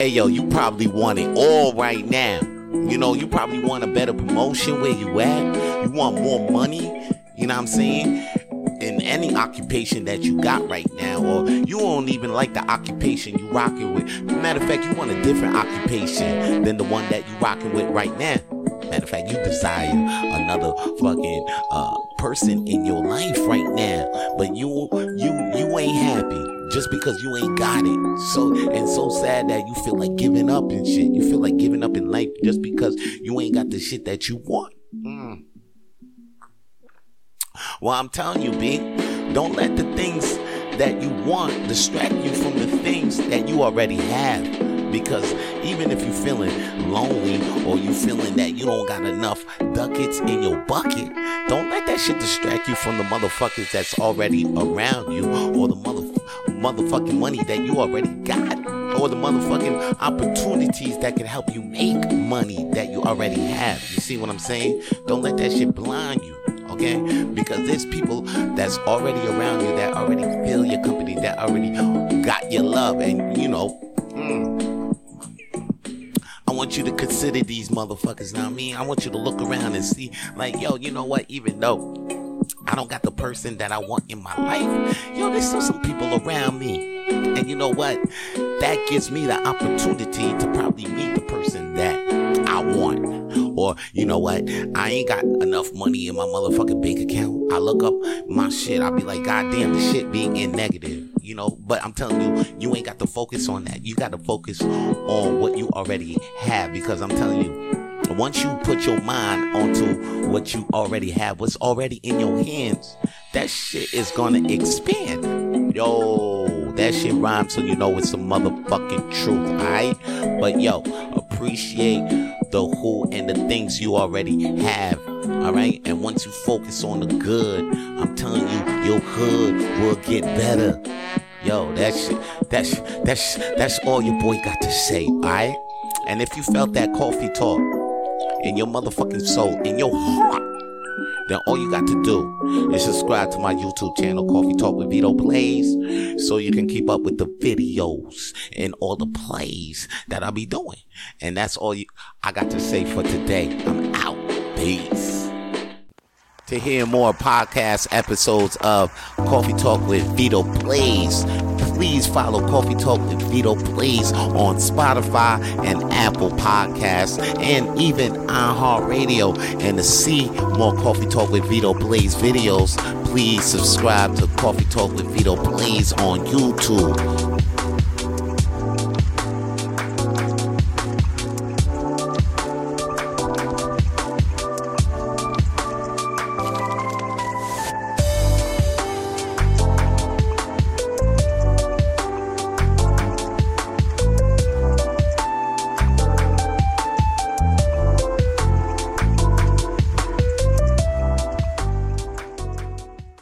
Hey yo, you probably want it all right now. You know, you probably want a better promotion where you at. You want more money. You know what I'm saying? in any occupation that you got right now, or you don't even like the occupation you rocking with. Matter of fact, you want a different occupation than the one that you rocking with right now. Matter of fact, you desire another fucking uh, person in your life right now, but you you you ain't happy just because you ain't got it. So and so sad that you feel like giving up and shit. You feel like giving up in life just because you ain't got the shit that you want. Mm. Well, I'm telling you, B, don't let the things that you want distract you from the things that you already have. Because even if you're feeling lonely or you feeling that you don't got enough ducats in your bucket, don't let that shit distract you from the motherfuckers that's already around you or the mother motherfucking money that you already got or the motherfucking opportunities that can help you make money that you already have. You see what I'm saying? Don't let that shit blind you okay? Because there's people that's already around you that already feel your company, that already got your love, and you know. Mm, I want you to consider these motherfuckers. Now, I mean, I want you to look around and see, like, yo, you know what? Even though I don't got the person that I want in my life, yo, there's still some people around me. And you know what? That gives me the opportunity to probably meet the person that I want. Or, you know what? I ain't got enough money in my motherfucking bank account. I look up my shit. I'll be like, God damn, the shit being in negative. You know, but I'm telling you, you ain't got to focus on that. You got to focus on what you already have because I'm telling you, once you put your mind onto what you already have, what's already in your hands, that shit is gonna expand. Yo, that shit rhymes so you know it's some motherfucking truth, alright? But yo, appreciate the who and the things you already have. All right. And once you focus on the good, I'm telling you, your hood will get better. Yo, that's that's that's that's all your boy got to say. All right. And if you felt that coffee talk in your motherfucking soul, in your heart, then all you got to do is subscribe to my YouTube channel, Coffee Tawlk with Vito Plays, so you can keep up with the videos and all the plays that I'll be doing. And that's all you, I got to say for today. I'm out. Peace. To hear more podcast episodes of Coffee Tawlk with Vito Plays, please follow Coffee Tawlk with Vito Plays on Spotify and Apple Podcasts and even iHeartRadio. And to see more Coffee Tawlk with Vito Plays videos, please subscribe to Coffee Tawlk with Vito Plays on YouTube.